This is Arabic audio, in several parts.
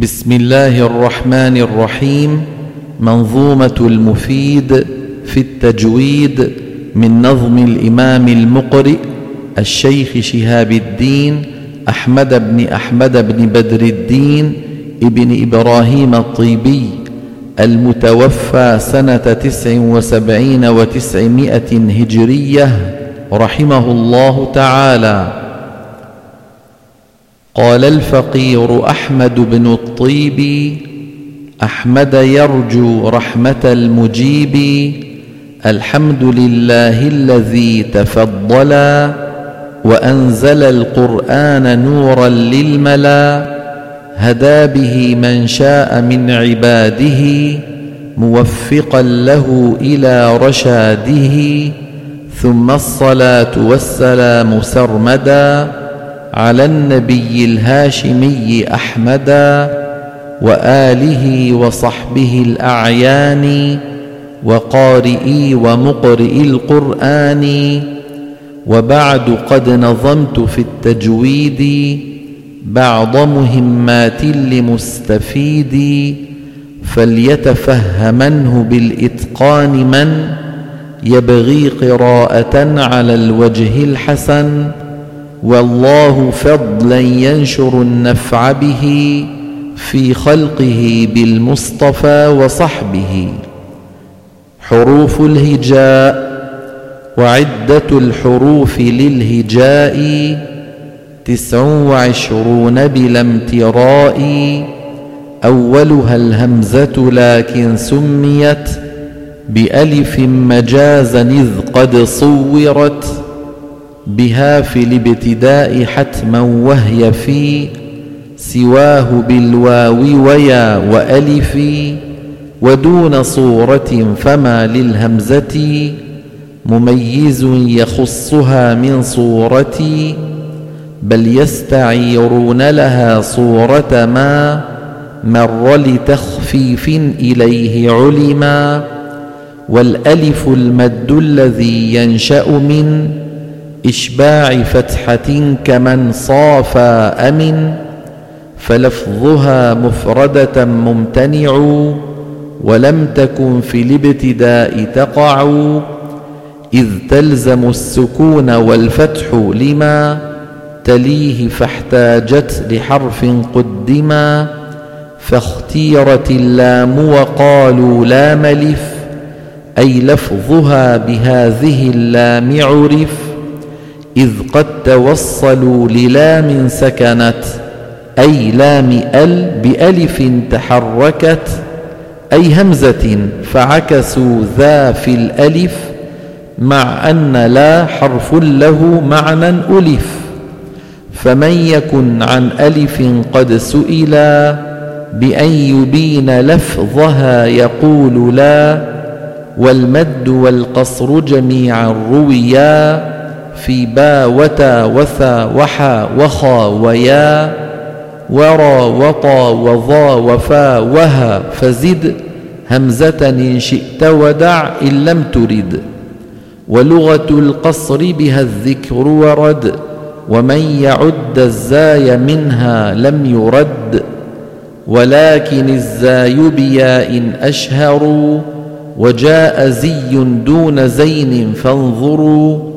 بسم الله الرحمن الرحيم منظومة المفيد في التجويد من نظم الإمام المقرئ الشيخ شهاب الدين أحمد بن أحمد بن بدر الدين ابن إبراهيم الطيبي المتوفى سنة تسع وسبعين وتسعمائة هجرية رحمه الله تعالى قال الفقير أحمد بن الطيب أحمد يرجو رحمة المجيب الحمد لله الذي تفضلا وأنزل القرآن نورا للملا هدى به من شاء من عباده موفقا له إلى رشاده ثم الصلاة والسلام سرمدا. على النبي الهاشمي أحمدا وآله وصحبه الأعيان وقارئي ومقرئي القرآن وبعد قد نظمت في التجويد بعض مهمات لمستفيد فليتفهمنه بالإتقان من يبغي قراءة على الوجه الحسن والله فضلا ينشر النفع به في خلقه بالمصطفى وصحبه. حروف الهجاء وعدة الحروف للهجاء تسع وعشرون بلا امتراء. أولها الهمزة لكن سميت بألف مجازا إذ قد صورت. بها في الابتداء حتما وهي في سواه بالواو ويا وألف ودون صورة فما للهمزة مميز يخصها من صورتي بل يستعيرون لها صورة ما مر لتخفيف إليه علما والألف المد الذي ينشأ من إشباع فتحة كمن صافى أمن فلفظها مفردة ممتنع ولم تكن في الابتداء تقع إذ تلزم السكون والفتح لما تليه فاحتاجت لحرف قدما فاختيرت اللام وقالوا لا ملف أي لفظها بهذه اللام عرف. إذ قد توصلوا للام سكنت أي لام أل بألف تحركت أي همزة فعكسوا ذا في الألف مع أن لا حرف له معنى ألف. فمن يكن عن ألف قد سئلا بأن يبين لفظها يقول لا والمد والقصر جميعا رويا في با وتا وثا وحا وخا ويا ورى وطى وظا وفا وها فزد همزة إن شئت ودع إن لم ترد. ولغة القصر بها الذكر ورد ومن يعد الزاي منها لم يرد. ولكن الزاي بياء أشهر وجاء زي دون زين فانظروا.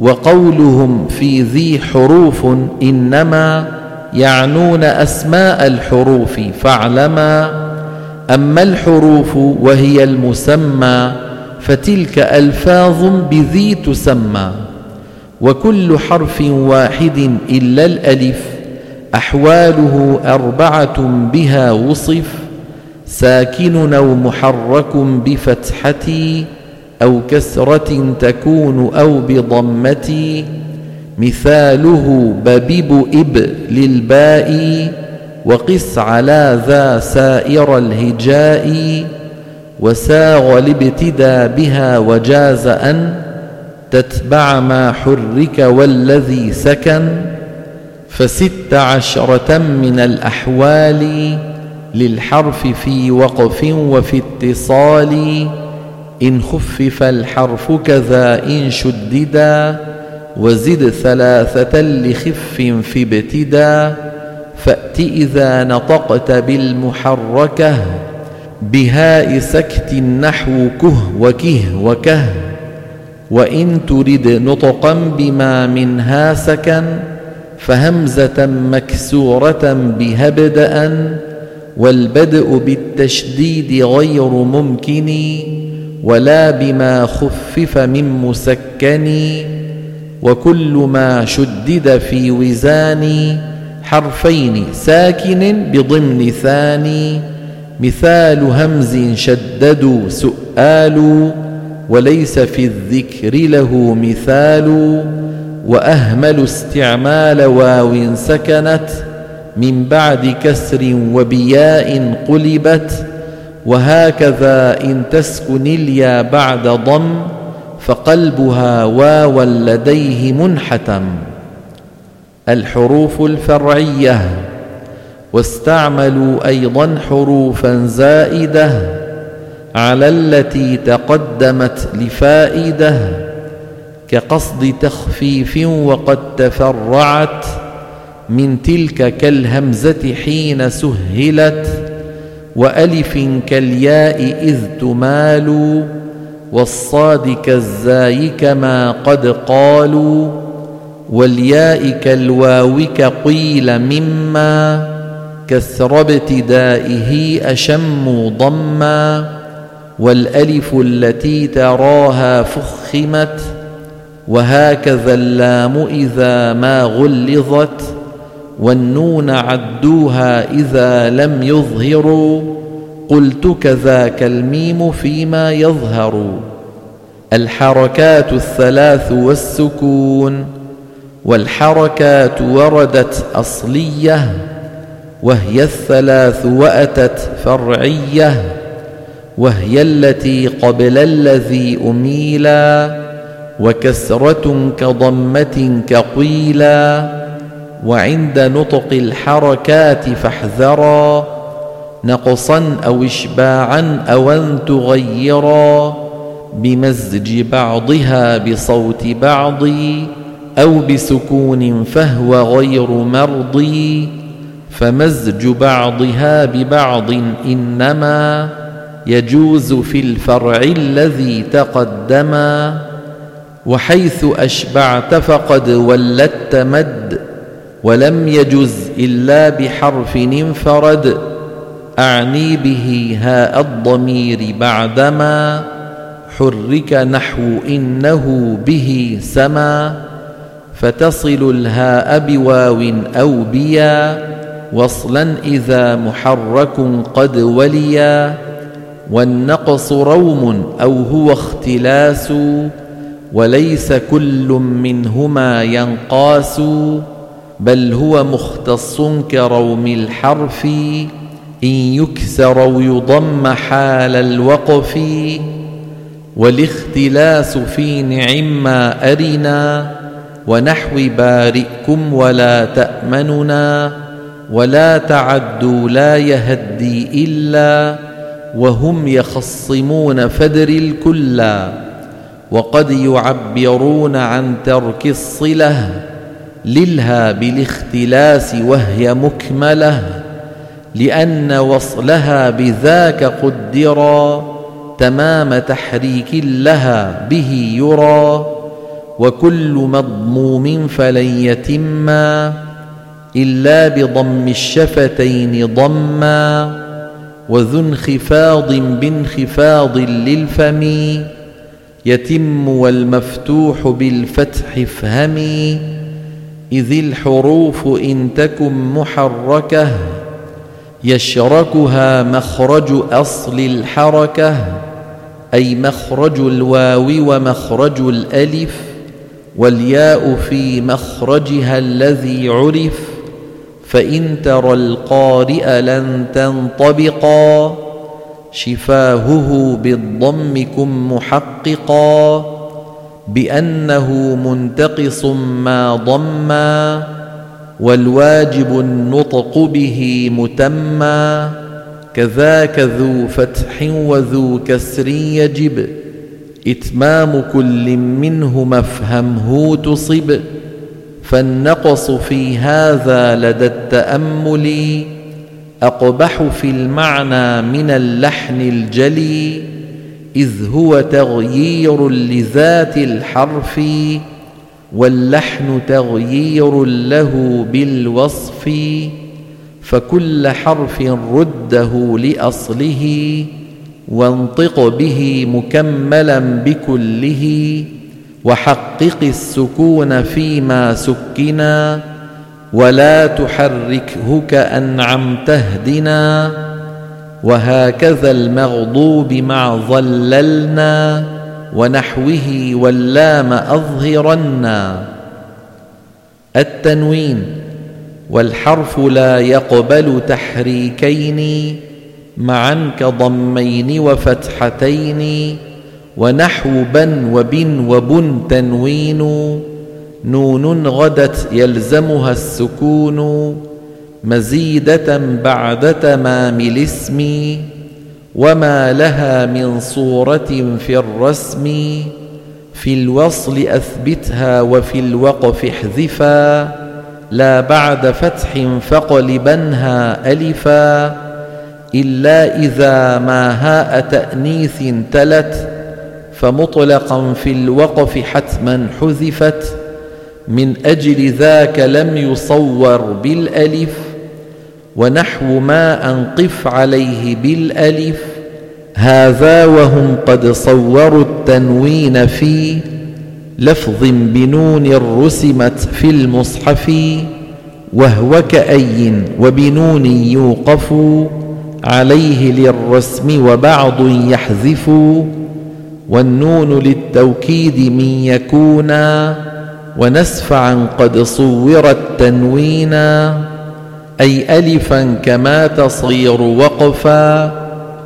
وقولهم في ذي حروف إنما يعنون أسماء الحروف فاعلما أما الحروف وهي المسمى فتلك ألفاظ بذي تسمى وكل حرف واحد إلا الألف أحواله أربعة بها وصف ساكن أو محرك بفتحة أو كسرة تكون أو بضمة مثاله ببب إب للباء وقس على ذا سائر الهجاء وساغ الابتدى بها وجاز أن تتبع ما حرك والذي سكن فست عشرة من الأحوال للحرف في وقف وفي اتصال. إن خفف الحرف كذا إن شددا وزد ثلاثة لخف في ابتدا فأت إذا نطقت بالمحركة بهاء سكت نحو كه وكه وكه وإن ترد نطقا بما منها سكن فهمزة مكسورة بها ابدأ والبدء بالتشديد غير ممكن ولا بما خفف من مسكن وكل ما شدد في وزان حرفين ساكن بضمن ثاني مثال همز شددوا سؤال وليس في الذكر له مثال. وأهمل استعمال واو سكنت من بعد كسر وبياء قلبت. وهكذا إن تسكن اليا بعد ضم فقلبها واوا لديه منحتم. الحروف الفرعية. واستعملوا أيضا حروفا زائدة على التي تقدمت لفائدة كقصد تخفيف وقد تفرعت من تلك كالهمزة حين سهلت وألف كالياء إذ تمال والصاد كالزاي كما قد قالوا والياء كالواو كقيل مما كسر ابتدائه أشم ضما والألف التي تراها فخمت وهكذا اللام إذا ما غلظت والنون عدوها إذا لم يظهروا. قلت كذاك الميم فيما يظهر. الحركات الثلاث والسكون. والحركات وردت أصلية. وهي الثلاث وأتت فرعية. وهي التي قبل الذي أميلا. وكسرة كضمة كقيلا. وعند نطق الحركات فاحذرا نقصا أو إشباعا أو أن تغيرا بمزج بعضها بصوت بعض أو بسكون فهو غير مرضي فمزج بعضها ببعض إنما يجوز في الفرع الذي تقدما وحيث أشبعت فقد ولدت مد. ولم يجز إلا بحرف انفرد. أعني به هاء الضمير بعدما حرك نحو إنه به سما. فتصل الهاء بواو أو بيا. وصلا إذا محرك قد وليا. والنقص روم أو هو اختلاس. وليس كل منهما ينقاس. بل هو مختص كروم الحرف إن يكسر أو يضم حال الوقف والاختلاس في نعم ما أرنا ونحو بارئكم ولا تأمننا ولا تعدوا لا يهدي إلا وهم يخصمون فدر الكلا وقد يعبرون عن ترك الصلة للها بالاختلاس وهي مكملة لأن وصلها بذاك قدرا تمام تحريك لها به يرى وكل مضموم فلن يتما إلا بضم الشفتين ضما وذو انخفاض بانخفاض للفم يتم والمفتوح بالفتح افهمي إذ الحروف إن تكن محركة يشركها مخرج أصل الحركة أي مخرج الواو ومخرج الألف والياء في مخرجها الذي عرف فإن ترى القارئ لن تنطبقا شفاهه بالضم كن محققا. بأنه منتقص ما ضما والواجب النطق به متما كذاك ذو فتح وذو كسر يجب إتمام كل منه مفهمه تصب فالنقص في هذا لدى التأمل أقبح في المعنى من اللحن الجلي إذ هو تغيير لذات الحرف واللحن تغيير له بالوصف فكل حرف رده لأصله وانطق به مكملا بكله وحقق السكون فيما سكنا ولا تحركه كأنعمت اهدنا. وهكذا المغضوب مع ظللنا ونحوه واللام أظهرنا. التنوين والحرف لا يقبل تحريكين معا كضمين وفتحتين ونحو بن وبن وبن تنوين. نون غدت يلزمها السكون. مزيدة بعد تمام الاسم وما لها من صورة في الرسم. في الوصل أثبتها وفي الوقف احذفا. لا بعد فتح فقلبنها ألفا. إلا إذا ما هاء تأنيث تلت. فمطلقا في الوقف حتما حذفت. من أجل ذاك لم يصور بالألف. ونحو ما أنقف عليه بالألف هذا وهم قد صوروا التنوين في لفظ بنون رسمت في المصحف وهو كأي وبنون يوقف عليه للرسم وبعض يحذف والنون للتوكيد من يكونا ونسفعا قد صورت تنوينا أي ألفا كما تصير وقفا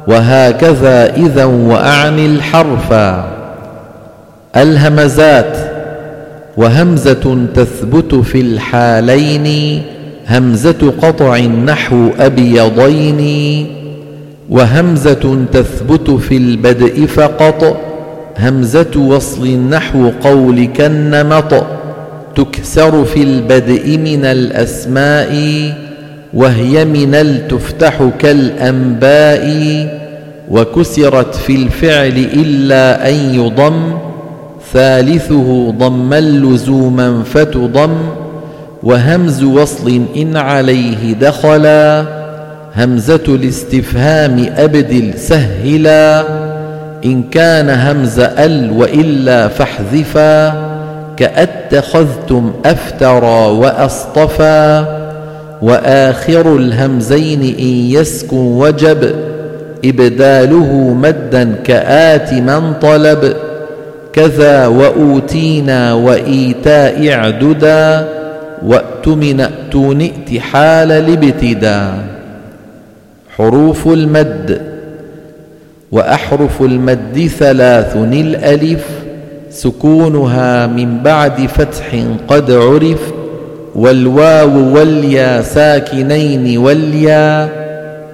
وهكذا إذا وأعني الحرفا الهمزات وهمزة تثبت في الحالين همزة قطع نحو أبيضين وهمزة تثبت في البدء فقط همزة وصل نحو قولك النمط تكسر في البدء من الأسماء. وهي من التفتح كالأنباء وكسرت في الفعل إلا أن يضم ثالثه ضما لزوما فتضم وهمز وصل إن عليه دخلا همزة الاستفهام أبدل سهلا إن كان همز أل وإلا فاحذفا كأتخذتم أفترى وأصطفى وآخر الهمزين إن يسكن وجب إبداله مدا كآت من طلب. كذا وأوتينا وإيتاء اعددا وأتمن أتون ائت حال الابتدا. حروف المد وأحرف المد ثلاث الألف سكونها من بعد فتح قد عرف والواو واليا ساكنين واليا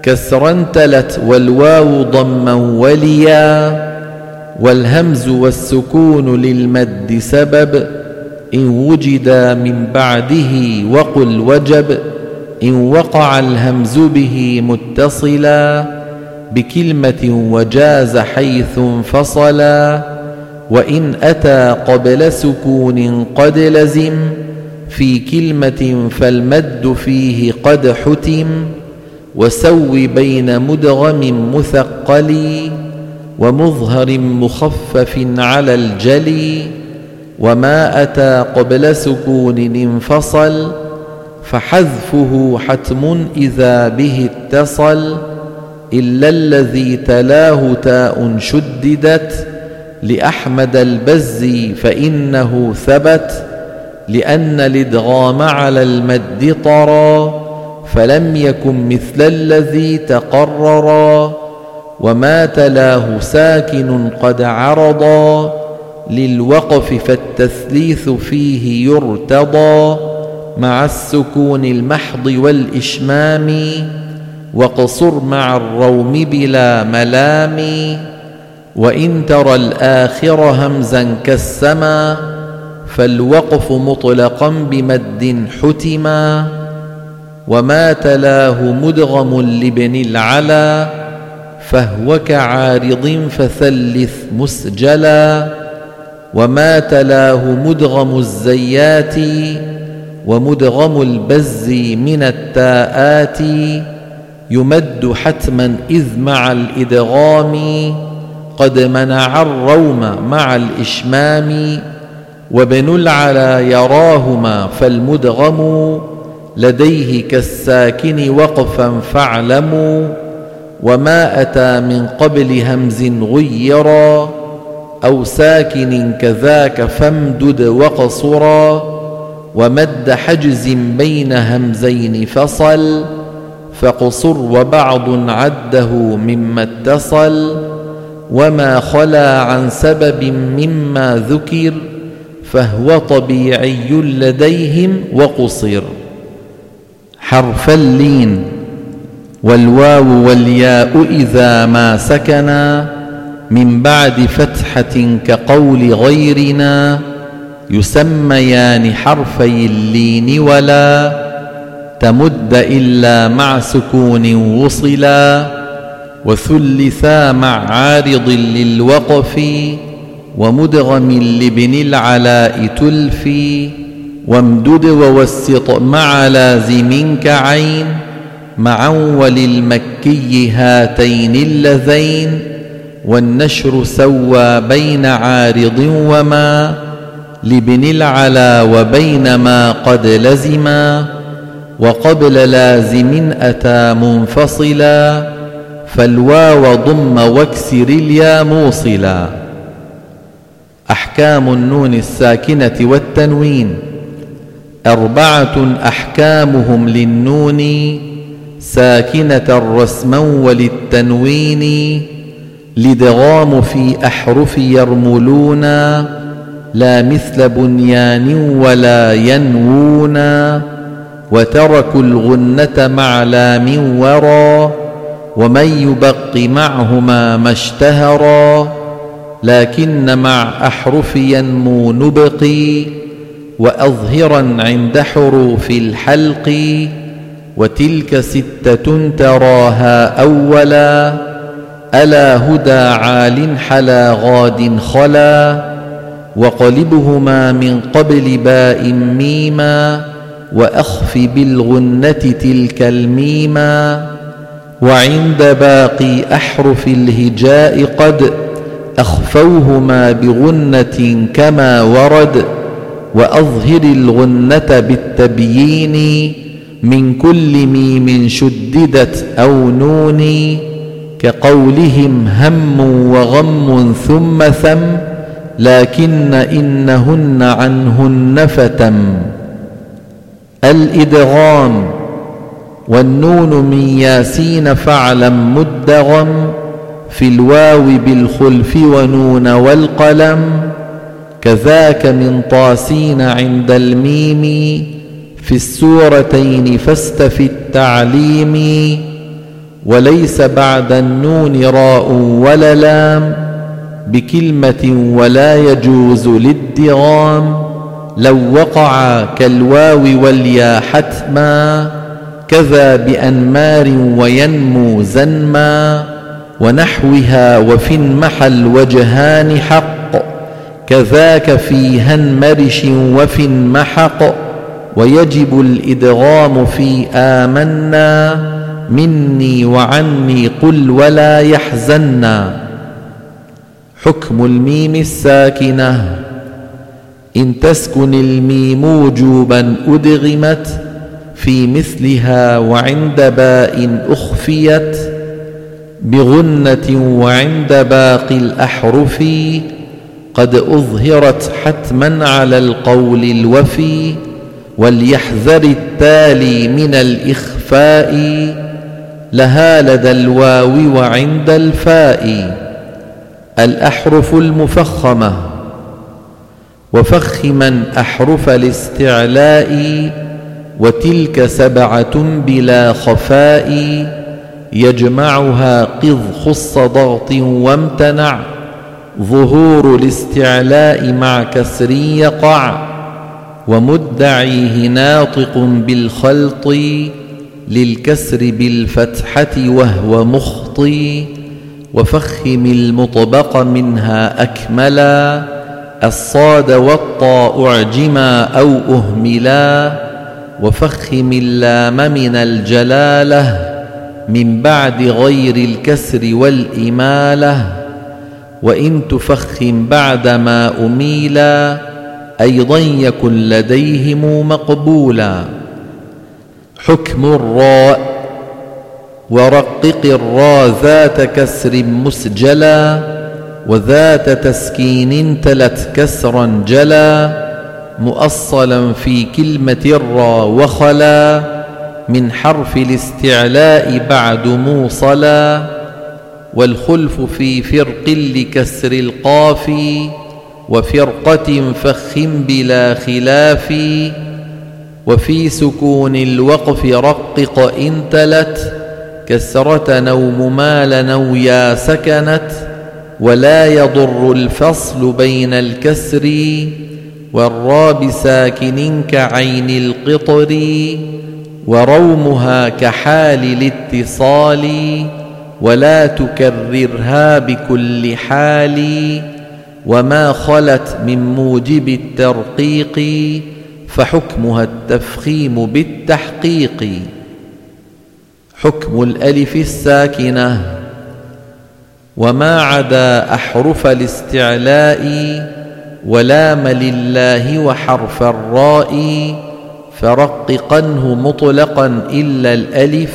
كسرا تلت والواو ضما وليا والهمز والسكون للمد سبب إن وجدا من بعده وقل وجب إن وقع الهمز به متصلا بكلمة وجاز حيث انفصلا وإن أتى قبل سكون قد لزم. في كلمة فالمد فيه قد حتم وسو بين مدغم مثقل ومظهر مخفف على الجلي وما أتى قبل سكون انفصل فحذفه حتم إذا به اتصل إلا الذي تلاه تاء شددت لأحمد البزي فإنه ثبت لأن الإدغام على المد طرا فلم يكن مثل الذي تقررا وما تلاه ساكن قد عرضا للوقف فالتثليث فيه يرتضى مع السكون المحض والإشمام واقصر مع الروم بلا ملام وإن ترى الآخر همزا كالسما فالوقف مطلقا بمد حتما وما تلاه مدغم لابن العلا فهو كعارض فثلث مسجلا وما تلاه مدغم الزيات ومدغم البز من التاءات يمد حتما إذ مع الإدغام قد منع الروم مع الإشمام وابن العلا يراهما فالمدغم لديه كالساكن وقفا فاعلموا وما أتى من قبل همز غيرا أو ساكن كذاك فامدد وقصرا ومد حجز بين همزين فصل فقصر وبعض عده مما اتصل وما خلا عن سبب مما ذكر فهو طبيعي لديهم وقصر حرف اللين والواو والياء إذا ما سكنا من بعد فتحة كقول غيرنا يسميان حرفي اللين ولا تمد إلا مع سكون وصلا وثلثا مع عارض للوقف ومدغم لابن العلاء تلفي وامدد ووسط مع لازم كعين مع وللمكي هاتين اللذين والنشر سوى بين عارض وما لابن العلا وبين ما قد لزما وقبل لازم أتى منفصلا فالواو ضم واكسر اليا موصلا أحكام النون الساكنة والتنوين. أربعة أحكامهم للنون ساكنة رسما وللتنوين لدغام في أحرف يرملون لا مثل بنيان ولا ينوون وتركوا الغنة مع لام ورا ومن يبق معهما ما اشتهرا لكن مع أحرف ينمو نبقي وأظهرا عند حروف الحلق وتلك ستة تراها أولا ألا هدى عال حلا غاد خلا وقلبهما من قبل باء ميما وأخف بالغنة تلك الميما وعند باقي أحرف الهجاء قد أخفوهما بغنة كما ورد وأظهر الغنة بالتبيين من كل ميم شددت أو نون كقولهم هم وغم ثم ثم لكن إنهن عنهن فتم. الإدغام والنون من ياسين فاعلم مدغم في الواو بالخلف ونون والقلم كذاك من طاسين عند الميم في السورتين فاستف التعليم وليس بعد النون راء ولا لام بكلمة ولا يجوز الادغام لو وقع كالواو واليا حتما كذا بأنمار وينمو زنما. ونحوها وفي المحل وجهان حق كذاك في هنمرش وفي محق ويجب الإدغام في آمنا مني وعني قل ولا يحزنا. حكم الميم الساكنة إن تسكن الميم وجوبا أدغمت في مثلها وعند باء أخفيت. بغنة وعند باقي الأحرف قد أظهرت حتما على القول الوفي وليحذر التالي من الإخفاء لها لدى الواو وعند الفاء الأحرف المفخمة وفخما أحرف الاستعلاء وتلك سبعة بلا خفاء يجمعها قذ خص ضغط وامتنع. ظهور الاستعلاء مع كسر يقع. ومدعيه ناطق بالخلط للكسر بالفتحة وهو مخطي. وفخم المطبق منها أكملا. الصاد والطاء أعجما أو أهملا. وفخم اللام من الجلالة من بعد غير الكسر والإمالة وإن تفخم بعدما أميلا أيضا يكن لديهم مقبولا. حكم الراء ورقق الراء ذات كسر مسجلا وذات تسكين تلت كسرا جلا مؤصلا في كلمة الراء وخلا. من حرف الاستعلاء بعد موصلا والخلف في فرق لكسر القاف وفرقة فخم بلا خلاف وفي سكون الوقف رقق إن تلت كسرة أو ممال أو يا سكنت ولا يضر الفصل بين الكسر والراب ساكن كعين القطر. ورومها كحال الاتصال ولا تكررها بكل حال وما خلت من موجب الترقيق فحكمها التفخيم بالتحقيق. حكم الألف الساكنة وما عدا أحرف الاستعلاء ولام لله وحرف الراء فرققنه مطلقا إلا الألف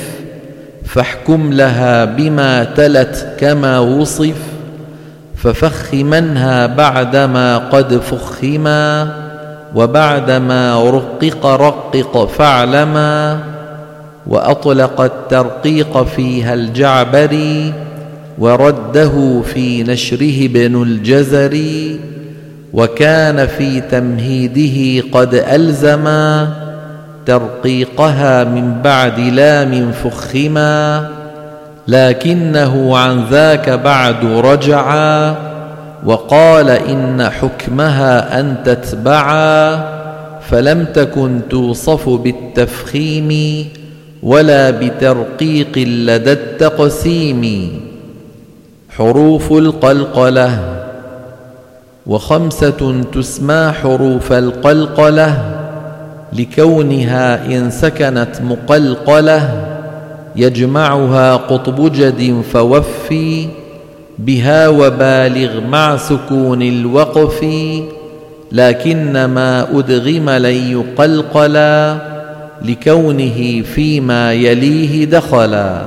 فاحكم لها بما تلت كما وصف ففخمنها بعدما قد فخما وبعدما رقق رقق فاعلما وأطلق الترقيق فيها الجعبري ورده في نشره ابن الجزري وكان في تمهيده قد ألزما. ترقيقها من بعد لام فخما لكنه عن ذاك بعد رجعا وقال إن حكمها أن تتبعا فلم تكن توصف بالتفخيم ولا بترقيق لدى التقسيم. حروف القلقلة وخمسة تسمى حروف القلقلة. لكونها إن سكنت مقلقلة يجمعها قطب جد فوفي بها وبالغ مع سكون الوقف لكن ما أدغم لن يقلقلا لكونه فيما يليه دخلا.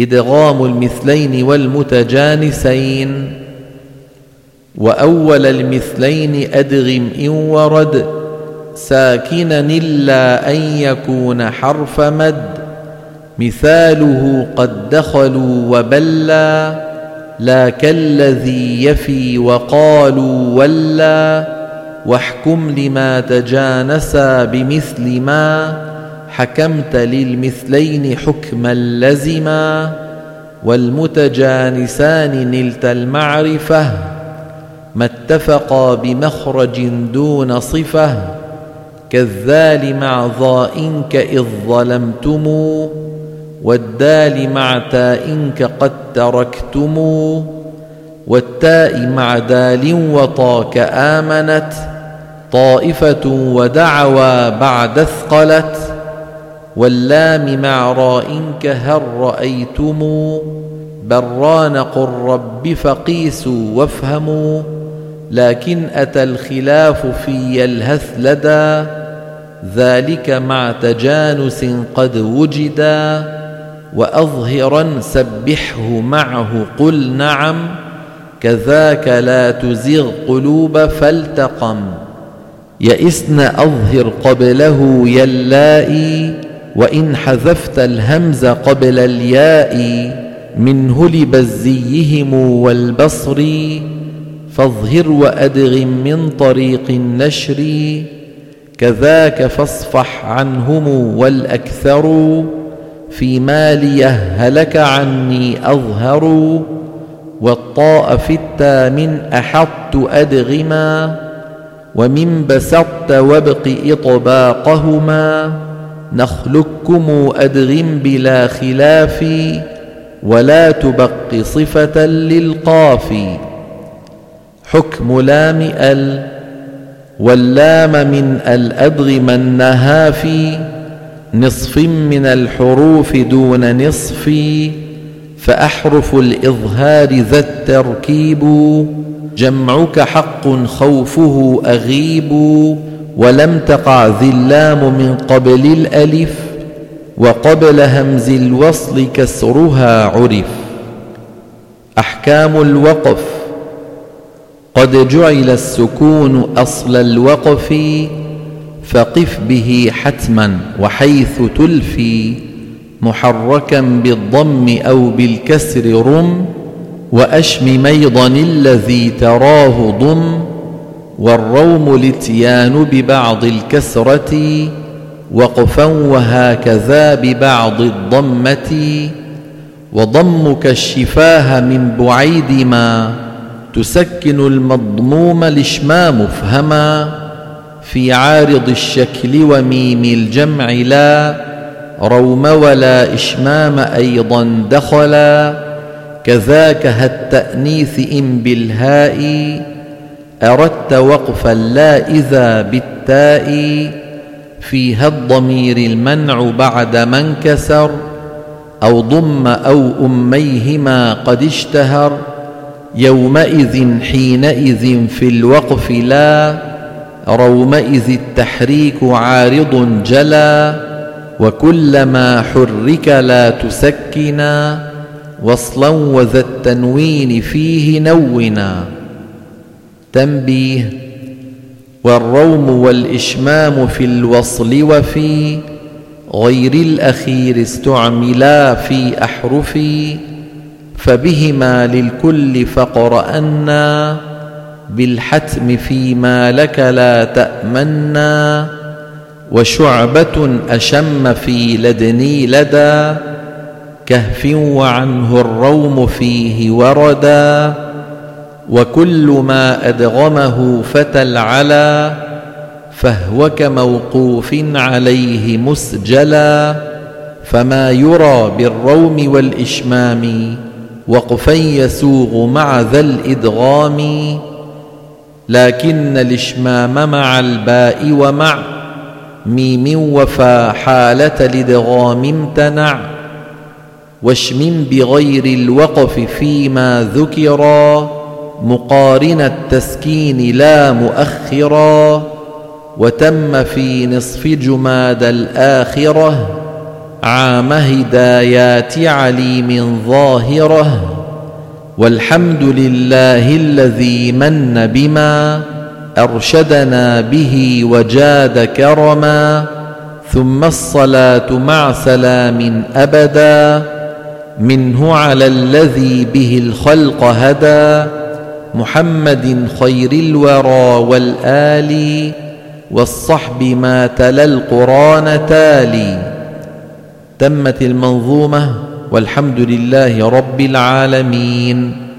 إدغام المثلين والمتجانسين وأول المثلين أدغم إن ورد ساكنا إلا أن يكون حرف مد. مثاله قد دخلوا وبلا لا كالذي يفي وقالوا ولا. واحكم لما تجانسا بمثل ما حكمت للمثلين حكما لزما. والمتجانسان نلت المعرفة ما اتفقا بمخرج دون صفة. كالذال مع ضاء كإذ ظلمتم والدال مع تاء كقد تركتم والتاء مع دال وطا كآمنت طائفة ودعوى بعد اثقلت واللام مع راء كهل رأيتم بران قل رب فقيسوا وافهموا لكن أتى الخلاف في الهث لدى ذلك مع تجانس قد وجدا وأظهرا سبحه معه قل نعم كذاك لا تزغ قلوب فالتقم يئسن أظهر قبله يلائي وإن حذفت الهمز قبل الياء من هلب الزيهم والبصر فاظهر وأدغم من طريق النشر كذاك فاصفح عنهم والأكثر في ماليه هلك عني أظهر والطاء في التا من أحط أدغما ومن بسطت وابق إطباقهما نخلقكم أدغم بلا خلاف ولا تبق صفة للقاف. حكم لام ال واللام من الأدغم النهاف نصف من الحروف دون نصف فأحرف الإظهار ذا التركيب جمعك حق خوفه أغيب ولم تقع ذي اللام من قبل الألف وقبل همز الوصل كسرها عرف. أحكام الوقف قد جعل السكون أصل الوقف فقف به حتما وحيث تلفي محركا بالضم أو بالكسر رم وأشم ميضا الذي تراه ضم والروم الاتيان ببعض الكسرة وقفا وهكذا ببعض الضمة وضمك الشفاه من بعيد ما تسكن المضموم الإشمام مفهما في عارض الشكل وميم الجمع لا روم ولا إشمام أيضا دخلا كذاك هالتأنيث إن بالهاء أردت وقفا لا إذا بالتاء فيها الضمير المنع بعد ما انكسر أو ضم أو أميهما قد اشتهر يومئذ حينئذ في الوقف لا رومئذ التحريك عارض جلا وكلما حرك لا تسكنا وصلا وذا التنوين فيه نونا. تنبيه والروم والإشمام في الوصل وفي غير الأخير استعملا في أحرف فبهما للكل فقرأنا بالحتم فيما لك لا تأمنا وشعبة أشم في لدني لدى كهف وعنه الروم فيه وردا وكل ما أدغمه فتى العلا فهو كموقوف عليه مسجلا فما يرى بالروم والإشمام وقفا يسوغ مع ذا الإدغام لكن الإشمام مع الباء ومع ميم وفا حالة الإدغام امتنع. واشمم بغير الوقف فيما ذكرا مقارن التسكين لا مؤخرا. وتم في نصف جماد الآخرة عام هدايات عليم ظاهره والحمد لله الذي من بما أرشدنا به وجاد كرما ثم الصلاة مع سلام أبدا منه على الذي به الخلق هدى محمد خير الورى والآل والصحب ما تلا القرآن تالي. تمت المنظومة والحمد لله رب العالمين.